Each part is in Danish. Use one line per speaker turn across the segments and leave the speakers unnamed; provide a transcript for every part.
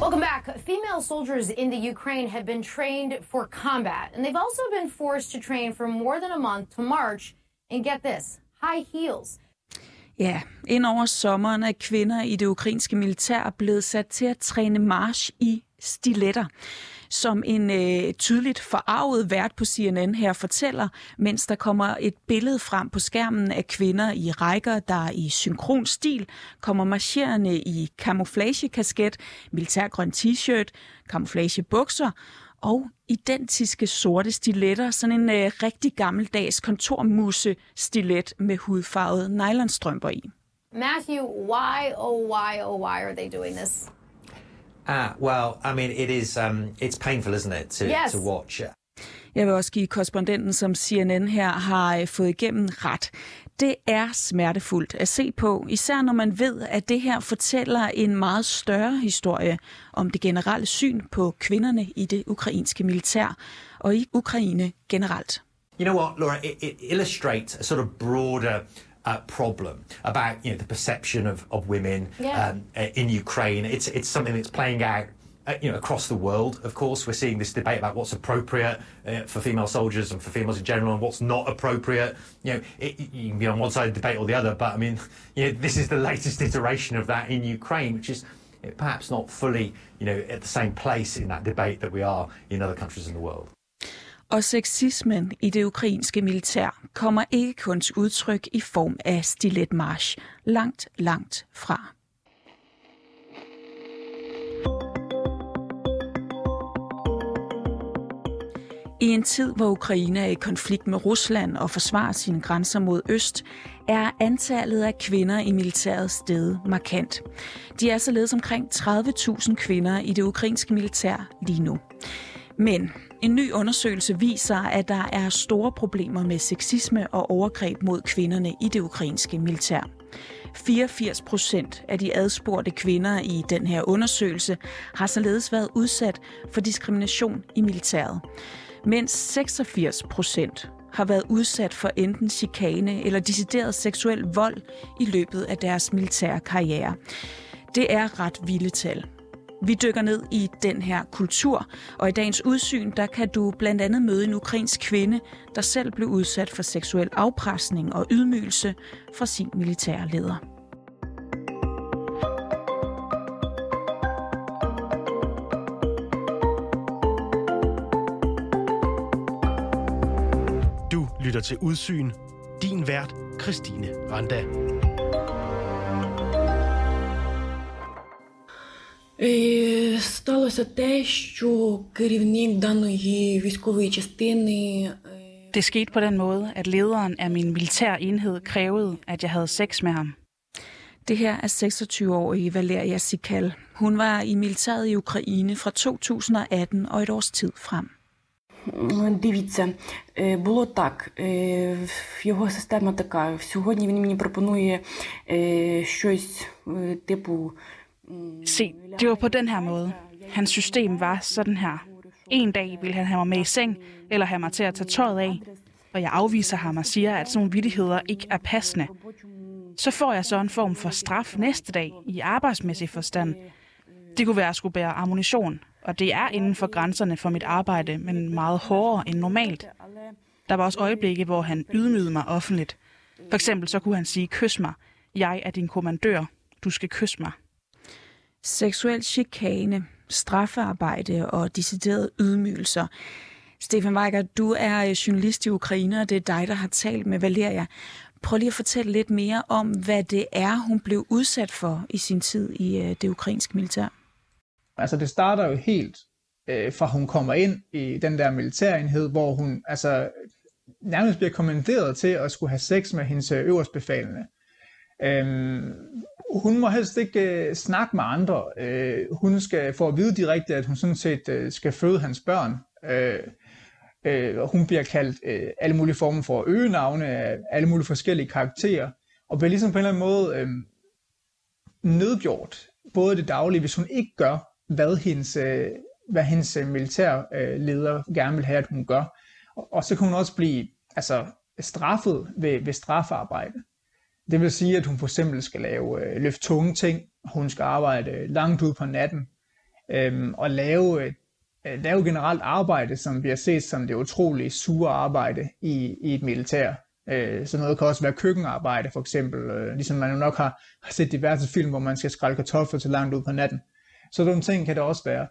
Welcome back. Female soldiers in the Ukraine have been trained for combat, and they've also been forced to train for more than a month to march and get this high heels.
Ja, ind over sommeren er kvinder i det ukrainske militær blevet sat til at træne march i stiletter som en øh, tydeligt forarvet vært på CNN her fortæller, mens der kommer et billede frem på skærmen af kvinder i rækker, der i synkron stil kommer marcherende i kamuflagekasket, militærgrøn t-shirt, kamuflagebukser og identiske sorte stiletter, sådan en øh, rigtig gammeldags kontormusse stilet med hudfarvede nylonstrømper i.
Matthew, why, oh why, oh why are they doing this?
Ah, well, I mean, it is. Um, it's painful, isn't it, to
yes.
to watch?
Jeg vil også give korrespondenten, som CNN her har øh, fået igennem ret. Det er smertefuldt at se på, især når man ved, at det her fortæller en meget større historie om det generelle syn på kvinderne i det ukrainske militær og i Ukraine generelt.
You know what, Laura? It, it illustrates a sort of broader uh, problem about you know the perception of, of women
yeah.
um, uh, in Ukraine. It's it's something that's playing out. Uh, you know, across the world, of course, we're seeing this debate about what's appropriate uh, for female soldiers and for females in general, and what's not appropriate. You know, it, you can be on one side of the debate or the other, but I mean, you know, this is the latest iteration of that in Ukraine, which is perhaps not fully, you know, at the same place in that debate that we are in other countries in the world.
Og sexismen i det ukrainske militær kommer ikke kun til udtryk i form af stiletmarsch. Langt, langt fra. I en tid, hvor Ukraine er i konflikt med Rusland og forsvarer sine grænser mod øst, er antallet af kvinder i militæret steget markant. De er således omkring 30.000 kvinder i det ukrainske militær lige nu. Men en ny undersøgelse viser, at der er store problemer med sexisme og overgreb mod kvinderne i det ukrainske militær. 84 procent af de adspurgte kvinder i den her undersøgelse har således været udsat for diskrimination i militæret, mens 86 procent har været udsat for enten chikane eller decideret seksuel vold i løbet af deres militære karriere. Det er ret vilde tal. Vi dykker ned i den her kultur, og i dagens udsyn, der kan du blandt andet møde en ukrainsk kvinde, der selv blev udsat for seksuel afpresning og ydmygelse fra sin militære leder.
Du lytter til Udsyn. Din vært, Christine Randa.
Сталося те, що керівник даної військової частини
Det skete på den måde, at lederen af min militær enhed krævede, at jeg havde sex med ham.
Det her er 26-årige Valeria Sikal. Hun var i militæret i Ukraine fra 2018 og et års tid frem.
Дивіться, було так. Його система така. Сьогодні він мені пропонує щось типу
Se, det var på den her måde. Hans system var sådan her. En dag vil han have mig med i seng, eller have mig til at tage tøjet af, og jeg afviser ham og siger, at sådan nogle vidtigheder ikke er passende. Så får jeg så en form for straf næste dag i arbejdsmæssig forstand. Det kunne være at skulle bære ammunition, og det er inden for grænserne for mit arbejde, men meget hårdere end normalt. Der var også øjeblikke, hvor han ydmygede mig offentligt. For eksempel så kunne han sige, kys mig. Jeg er din kommandør. Du skal kysse mig.
Seksuel chikane, straffearbejde og deciderede ydmygelser. Stefan Weiger, du er øh, journalist i Ukraine, og det er dig, der har talt med Valeria. Prøv lige at fortælle lidt mere om, hvad det er, hun blev udsat for i sin tid i øh, det ukrainske militær.
Altså det starter jo helt øh, fra hun kommer ind i den der militærenhed, hvor hun altså nærmest bliver kommanderet til at skulle have sex med hendes øh, øverstbefalende. Øhm, hun må helst ikke øh, snakke med andre. Øh, hun skal få at vide direkte, at hun sådan set øh, skal føde hans børn. Øh, øh, hun bliver kaldt øh, alle mulige former for øgenavne af alle mulige forskellige karakterer, og bliver ligesom på en eller anden måde øh, nedgjort, både det daglige, hvis hun ikke gør, hvad hendes, øh, hvad hendes øh, militærleder øh, gerne vil have, at hun gør. Og, og så kan hun også blive altså, straffet ved, ved strafarbejde. Det vil sige, at hun for eksempel skal lave øh, løfte tunge ting, hun skal arbejde øh, langt ud på natten, øh, og lave, øh, øh, lave generelt arbejde, som bliver set som det utrolige sure arbejde i, i et militær. Øh, så noget kan også være køkkenarbejde, for eksempel, øh, ligesom man jo nok har, har set diverse film, hvor man skal skrælle kartofler til langt ud på natten. Så nogle ting kan det også være.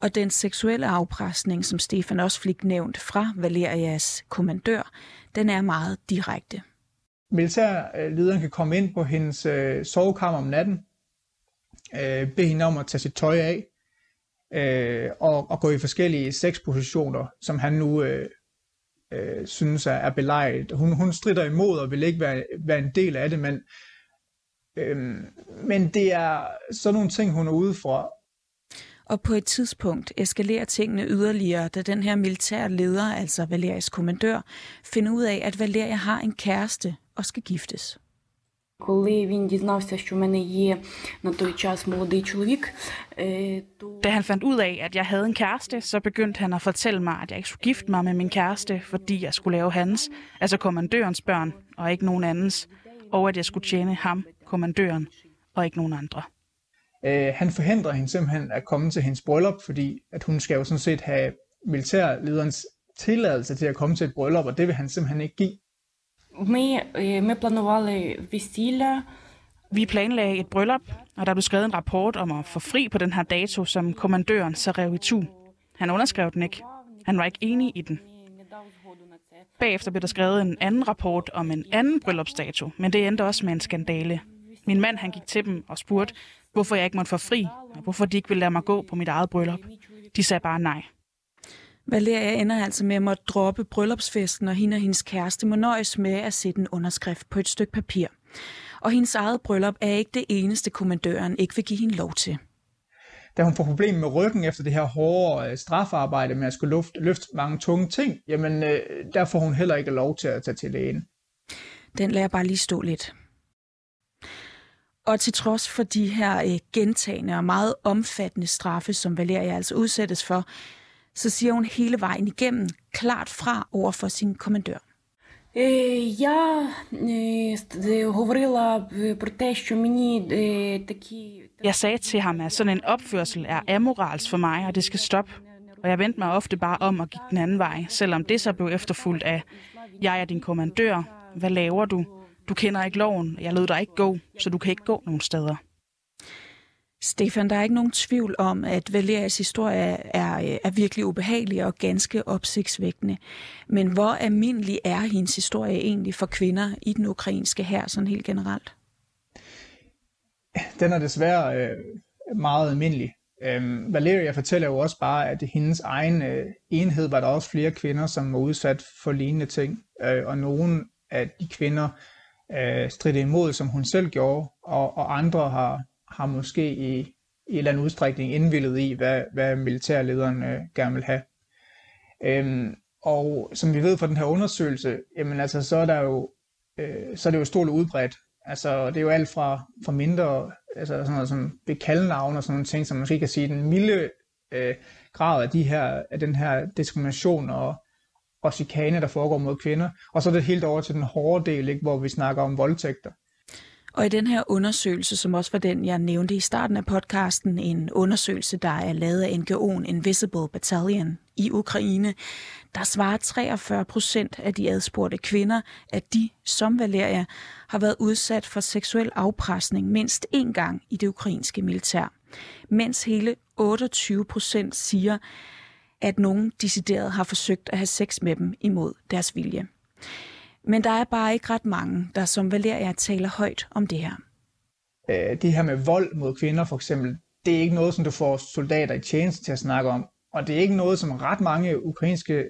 Og den seksuelle afpresning, som Stefan også fik nævnt fra Valerias kommandør, den er meget direkte.
Militærlederen kan komme ind på hendes øh, sovekammer om natten, øh, bede hende om at tage sit tøj af, øh, og, og gå i forskellige sexpositioner, som han nu øh, øh, synes er, er belejret. Hun, hun strider imod og vil ikke være, være en del af det, men, øh, men det er sådan nogle ting, hun er ude for.
Og på et tidspunkt eskalerer tingene yderligere, da den her militære leder, altså Valerias kommandør, finder ud af, at Valeria har en kæreste og skal giftes.
Da han fandt ud af, at jeg havde en kæreste, så begyndte han at fortælle mig, at jeg ikke skulle gifte mig med min kæreste, fordi jeg skulle lave hans, altså kommandørens børn, og ikke nogen andens, og at jeg skulle tjene ham, kommandøren, og ikke nogen andre.
Øh, han forhindrer hende simpelthen at komme til hendes bryllup, fordi at hun skal jo sådan set have militærlederens tilladelse til at komme til et bryllup, og det vil han simpelthen ikke give.
ми, е, ми планували весілля.
Vi planlagde et bryllup, og der blev skrevet en rapport om at få fri på den her dato, som kommandøren så rev i tu. Han underskrev den ikke. Han var ikke enig i den.
Не дав згоду на це.
Bagefter blev der skrevet en anden rapport om en anden bryllupsdato, men det endte også med en skandale. Min mand han gik til dem og spurgte, hvorfor jeg ikke måtte få fri, og hvorfor de ikke ville lade mig gå på mit eget bryllup. De sagde bare nej.
Valeria ender altså med at måtte droppe bryllupsfesten, og hende og hendes kæreste må nøjes med at sætte en underskrift på et stykke papir. Og hendes eget bryllup er ikke det eneste, kommandøren ikke vil give hende lov til.
Da hun får problemer med ryggen efter det her hårde øh, strafarbejde med at skulle løfte, løfte mange tunge ting, jamen øh, der får hun heller ikke lov til at tage til lægen.
Den lader jeg bare lige stå lidt. Og til trods for de her øh, gentagende og meget omfattende straffe, som Valeria altså udsættes for, så siger hun hele vejen igennem klart fra over for sin kommandør.
Jeg sagde til ham, at sådan en opførsel er amoralsk for mig, og det skal stoppe. Og jeg vendte mig ofte bare om og gik den anden vej, selvom det så blev efterfulgt af, jeg er din kommandør, hvad laver du? Du kender ikke loven, jeg lod dig ikke gå, så du kan ikke gå nogen steder.
Stefan, der er ikke nogen tvivl om, at Valerias historie er, er virkelig ubehagelig og ganske opsigtsvækkende. Men hvor almindelig er hendes historie egentlig for kvinder i den ukrainske her sådan helt generelt?
Den er desværre øh, meget almindelig. Øhm, Valeria fortæller jo også bare, at i hendes egen øh, enhed var der også flere kvinder, som var udsat for lignende ting. Øh, og nogle af de kvinder øh, stridte imod, som hun selv gjorde, og, og andre har, har måske i, i en eller anden udstrækning indvillet i, hvad, hvad militærlederen øh, gerne vil have. Øhm, og som vi ved fra den her undersøgelse, jamen altså, så er der jo, øh, så er det jo stort udbredt. Altså, det er jo alt fra, fra mindre, altså sådan noget som bekaldenavn og sådan nogle ting, som man måske kan sige, den milde øh, grad af, de her, af den her diskrimination og, og chikane, der foregår mod kvinder. Og så er det helt over til den hårde del, ikke, hvor vi snakker om voldtægter.
Og i den her undersøgelse, som også var den, jeg nævnte i starten af podcasten, en undersøgelse, der er lavet af NGO'en Invisible Battalion i Ukraine, der svarer 43 procent af de adspurgte kvinder, at de, som Valeria, har været udsat for seksuel afpresning mindst én gang i det ukrainske militær. Mens hele 28 procent siger, at nogen decideret har forsøgt at have sex med dem imod deres vilje. Men der er bare ikke ret mange, der som Valeria taler højt om det her.
Øh, det her med vold mod kvinder for eksempel, det er ikke noget, som du får soldater i tjeneste til at snakke om. Og det er ikke noget, som ret mange ukrainske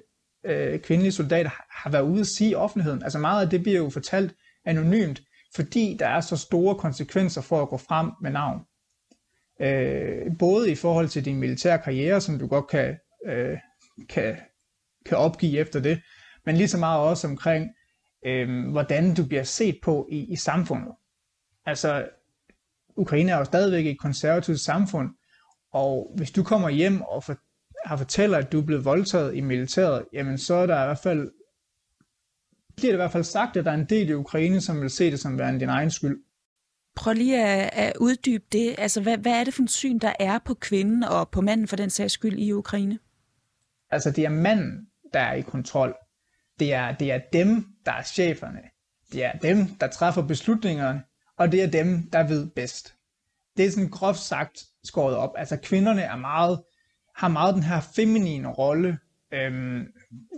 øh, kvindelige soldater har været ude at sige i offentligheden. Altså meget af det bliver jo fortalt anonymt, fordi der er så store konsekvenser for at gå frem med navn. Øh, både i forhold til din militære karriere, som du godt kan, øh, kan, kan opgive efter det, men lige så meget også omkring, øh, hvordan du bliver set på i, i samfundet. Altså, Ukraine er jo stadigvæk et konservativt samfund, og hvis du kommer hjem og for, har fortæller, at du er blevet voldtaget i militæret, jamen så er der i hvert fald, bliver det i hvert fald sagt, at der er en del i Ukraine, som vil se det som værende din egen skyld.
Prøv lige at, at uddybe det. Altså, hvad, hvad er det for et syn, der er på kvinden og på manden for den sags skyld i Ukraine?
Altså, det er manden, der er i kontrol. Det er, det er dem, der er cheferne. Det er dem, der træffer beslutningerne, og det er dem, der ved bedst. Det er sådan groft sagt skåret op. Altså, kvinderne er meget, har meget den her feminine rolle. Øhm,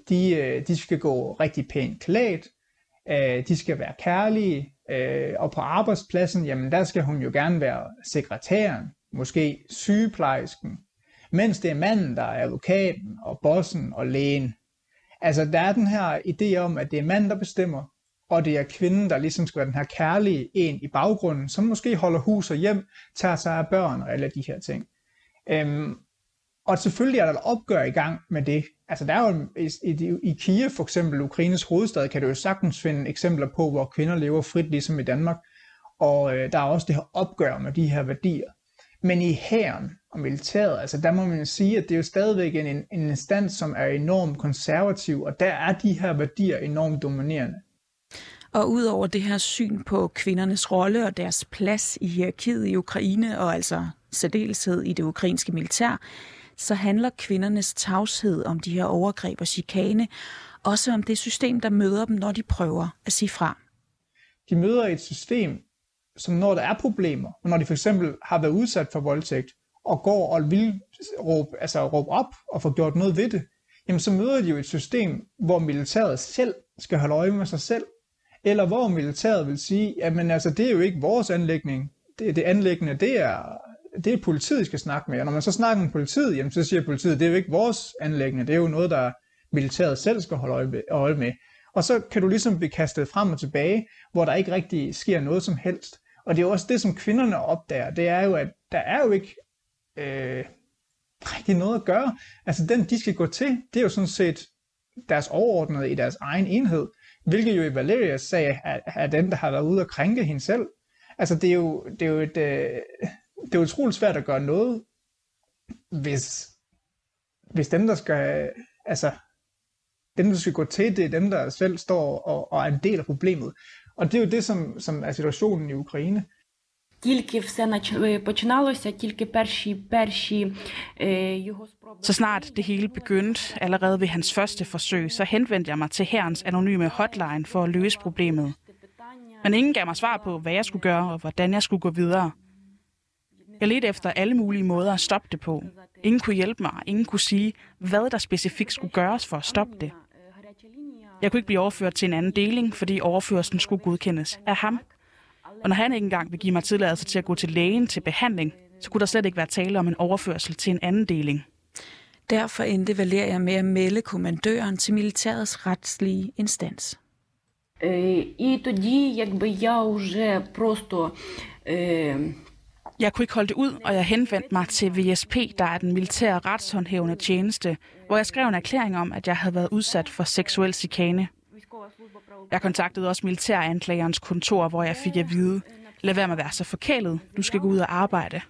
de, øh, de skal gå rigtig pænt klædt, øh, de skal være kærlige, øh, og på arbejdspladsen, jamen der skal hun jo gerne være sekretæren, måske sygeplejersken, mens det er manden, der er advokaten og bossen og lægen. Altså der er den her idé om, at det er manden, der bestemmer, og det er kvinden, der ligesom skal være den her kærlige en i baggrunden, som måske holder hus og hjem, tager sig af børn og alle de her ting. Øhm, og selvfølgelig er der et opgør i gang med det. Altså der er jo i, i, i Kiev for eksempel, Ukraines hovedstad, kan du jo sagtens finde eksempler på, hvor kvinder lever frit ligesom i Danmark. Og øh, der er også det her opgør med de her værdier. Men i hæren og militæret, altså der må man sige, at det er jo stadigvæk en, en instans, som er enormt konservativ, og der er de her værdier enormt dominerende.
Og udover det her syn på kvindernes rolle og deres plads i hierarkiet i Ukraine, og altså særdeleshed i det ukrainske militær, så handler kvindernes tavshed om de her overgreb og chikane, også om det system, der møder dem, når de prøver at sige fra.
De møder et system, som når der er problemer, og når de for eksempel har været udsat for voldtægt, og går og vil råbe, altså råbe op og få gjort noget ved det, jamen så møder de jo et system, hvor militæret selv skal holde øje med sig selv, eller hvor militæret vil sige, jamen altså det er jo ikke vores anlægning, det, det anlæggende, det er, det er politiet skal snakke med, og når man så snakker med politiet, jamen så siger politiet, det er jo ikke vores anlæggende, det er jo noget, der militæret selv skal holde øje med. Og så kan du ligesom blive kastet frem og tilbage, hvor der ikke rigtig sker noget som helst. Og det er også det, som kvinderne opdager, det er jo, at der er jo ikke øh, rigtig noget at gøre. Altså den, de skal gå til, det er jo sådan set deres overordnede i deres egen enhed, hvilket jo i Valerias sag er, er den, der har været ude og krænke hende selv. Altså det er jo, det er jo et, øh, det er utroligt svært at gøre noget, hvis, hvis dem, der skal, altså, dem, der skal gå til, det er dem, der selv står og, og er en del af problemet. Og det er jo det, som, som er situationen i Ukraine.
Тільки все починалося, тільки перші, перші
його спроби... Så snart det hele begyndte, allerede ved hans første forsøg, så henvendte jeg mig til herrens anonyme hotline for at løse problemet. Men ingen gav mig svar på, hvad jeg skulle gøre og hvordan jeg skulle gå videre. Jeg ledte efter alle mulige måder at stoppe det på. Ingen kunne hjælpe mig, ingen kunne sige, hvad der specifikt skulle gøres for at stoppe det. Jeg kunne ikke blive overført til en anden deling, fordi overførselen skulle godkendes af ham. Og når han ikke engang vil give mig tilladelse til at gå til lægen til behandling, så kunne der slet ikke være tale om en overførsel til en anden deling.
Derfor endte Valeria med at melde kommandøren til militærets retslige instans.
І тоді, якби я вже просто
jeg kunne ikke holde det ud, og jeg henvendte mig til VSP, der er den militære retshåndhævende tjeneste, hvor jeg skrev en erklæring om, at jeg havde været udsat for seksuel chikane. Jeg kontaktede også militæranklagerens kontor, hvor jeg fik at vide, lad være med at være så forkælet, du skal gå ud og arbejde.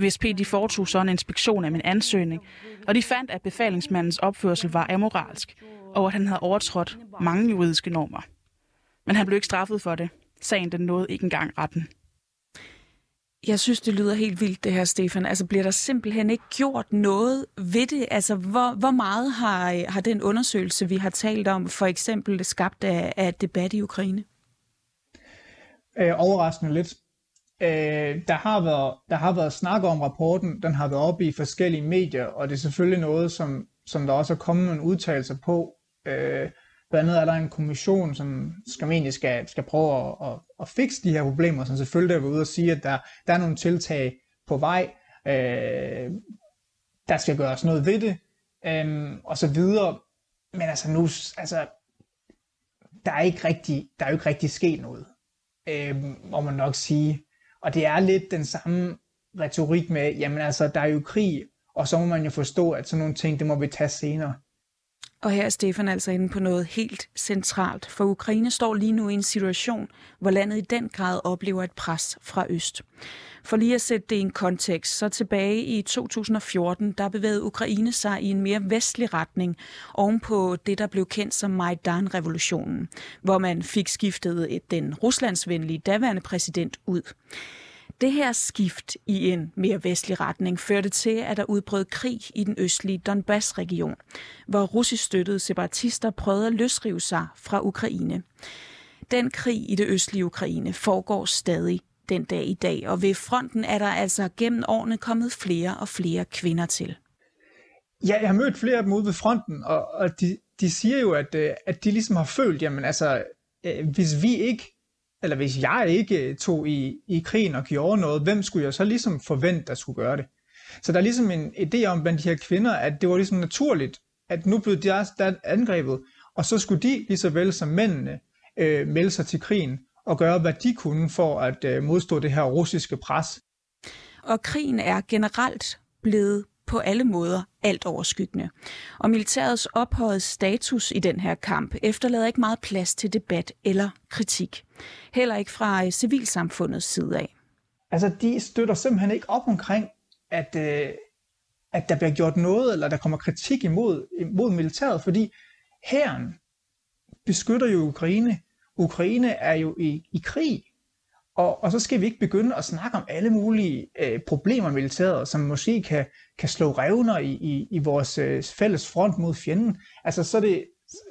VSP de foretog så en inspektion af min ansøgning, og de fandt, at befalingsmandens opførsel var amoralsk, og at han havde overtrådt mange juridiske normer. Men han blev ikke straffet for det. Sagen den nåede ikke engang retten.
Jeg synes, det lyder helt vildt, det her, Stefan. Altså, bliver der simpelthen ikke gjort noget ved det? Altså, hvor, hvor meget har, har den undersøgelse, vi har talt om, for eksempel skabt af, af debat i Ukraine?
Øh, overraskende lidt. Øh, der, har været, der har været snak om rapporten, den har været oppe i forskellige medier, og det er selvfølgelig noget, som, som der også er kommet nogle udtalelser på. Øh, Blandt andet er der en kommission, som skal egentlig skal, skal prøve at, at, at fikse de her problemer, som selvfølgelig er ude og sige, at der, der er nogle tiltag på vej, øh, der skal gøres noget ved det, øh, og så videre. Men altså nu, altså, der er ikke rigtig, der er jo ikke rigtig sket noget, øh, må man nok sige. Og det er lidt den samme retorik med, jamen altså, der er jo krig, og så må man jo forstå, at sådan nogle ting, det må vi tage senere.
Og her er Stefan altså inde på noget helt centralt, for Ukraine står lige nu i en situation, hvor landet i den grad oplever et pres fra øst. For lige at sætte det i en kontekst, så tilbage i 2014, der bevægede Ukraine sig i en mere vestlig retning ovenpå det, der blev kendt som Majdan-revolutionen, hvor man fik skiftet den ruslandsvenlige daværende præsident ud. Det her skift i en mere vestlig retning førte til, at der udbrød krig i den østlige Donbass-region, hvor russisk støttede separatister prøvede at løsrive sig fra Ukraine. Den krig i det østlige Ukraine foregår stadig den dag i dag, og ved fronten er der altså gennem årene kommet flere og flere kvinder til.
Ja, jeg har mødt flere af dem ude ved fronten, og, og de, de siger jo, at, øh, at de ligesom har følt, jamen altså, øh, hvis vi ikke eller hvis jeg ikke øh, tog i, i krigen og gjorde noget, hvem skulle jeg så ligesom forvente, der skulle gøre det? Så der er ligesom en idé om blandt de her kvinder, at det var ligesom naturligt, at nu blev de angrebet, og så skulle de lige så vel som mændene øh, melde sig til krigen og gøre, hvad de kunne for at øh, modstå det her russiske pres.
Og krigen er generelt blevet på alle måder alt overskyggende. Og militærets ophøjet status i den her kamp efterlader ikke meget plads til debat eller kritik. Heller ikke fra øh, civilsamfundets side af.
Altså, de støtter simpelthen ikke op omkring, at, øh, at der bliver gjort noget, eller der kommer kritik imod, imod militæret, fordi herren beskytter jo Ukraine. Ukraine er jo i, i krig, og, og så skal vi ikke begynde at snakke om alle mulige øh, problemer militæret, som måske kan, kan slå revner i, i, i vores øh, fælles front mod fjenden. Altså, så er, det,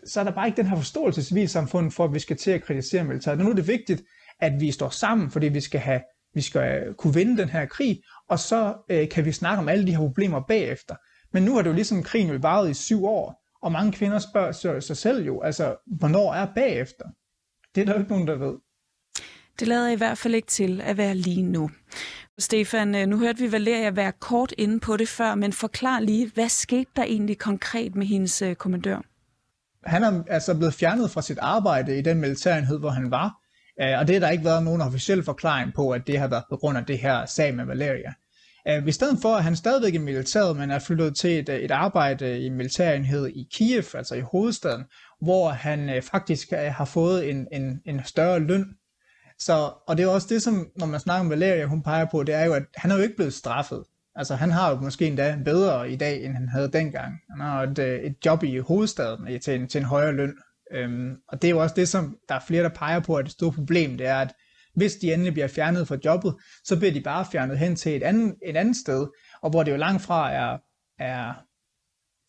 så er der bare ikke den her forståelse i civilsamfundet for, at vi skal til at kritisere militæret. Nu er det vigtigt, at vi står sammen, fordi vi skal, have, vi skal øh, kunne vinde den her krig, og så øh, kan vi snakke om alle de her problemer bagefter. Men nu har det jo ligesom krigen jo varet i syv år, og mange kvinder spørger sig selv jo, altså, hvornår er bagefter? Det er der jo ikke nogen, der ved.
Det lader i hvert fald ikke til at være lige nu. Stefan, øh, nu hørte vi Valeria være kort inde på det før, men forklar lige, hvad skete der egentlig konkret med hendes øh, kommandør?
Han er altså blevet fjernet fra sit arbejde i den militærenhed, hvor han var, øh, og det har der ikke været nogen officiel forklaring på, at det har været på grund af det her sag med Valeria. I stedet for, at han stadigvæk er i militæret, men er flyttet til et, et arbejde i militærenhed i Kiev, altså i hovedstaden, hvor han faktisk har fået en, en, en større løn så, og det er også det, som, når man snakker om Valeria, hun peger på, det er jo, at han er jo ikke blevet straffet. Altså, han har jo måske endda bedre i dag, end han havde dengang. Han har et, øh, et job i hovedstaden til en, til en højere løn. Øhm, og det er jo også det, som der er flere, der peger på, at det store problem, det er, at hvis de endelig bliver fjernet fra jobbet, så bliver de bare fjernet hen til et andet, et andet sted, og hvor det jo langt fra er, er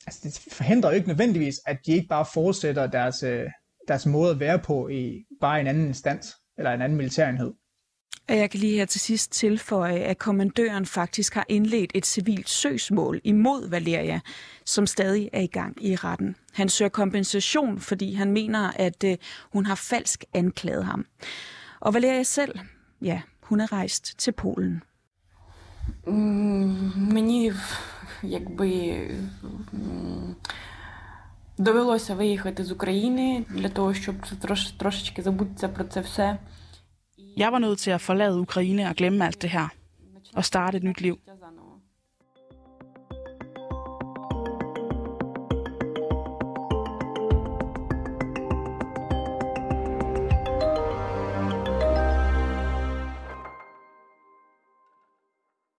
altså det forhindrer jo ikke nødvendigvis, at de ikke bare fortsætter deres, øh, deres måde at være på i bare en anden instans eller en anden militærenhed.
Jeg kan lige her til sidst tilføje, at kommandøren faktisk har indledt et civilt søgsmål imod Valeria, som stadig er i gang i retten. Han søger kompensation, fordi han mener, at øh, hun har falsk anklaget ham. Og Valeria selv, ja, hun er rejst til Polen.
Мені якби Довелося виїхати з України для того, щоб трош, трошечки забутися про це все.
Jeg var nødt til at forlade Ukraine og glemme alt det her og starte et nyt liv.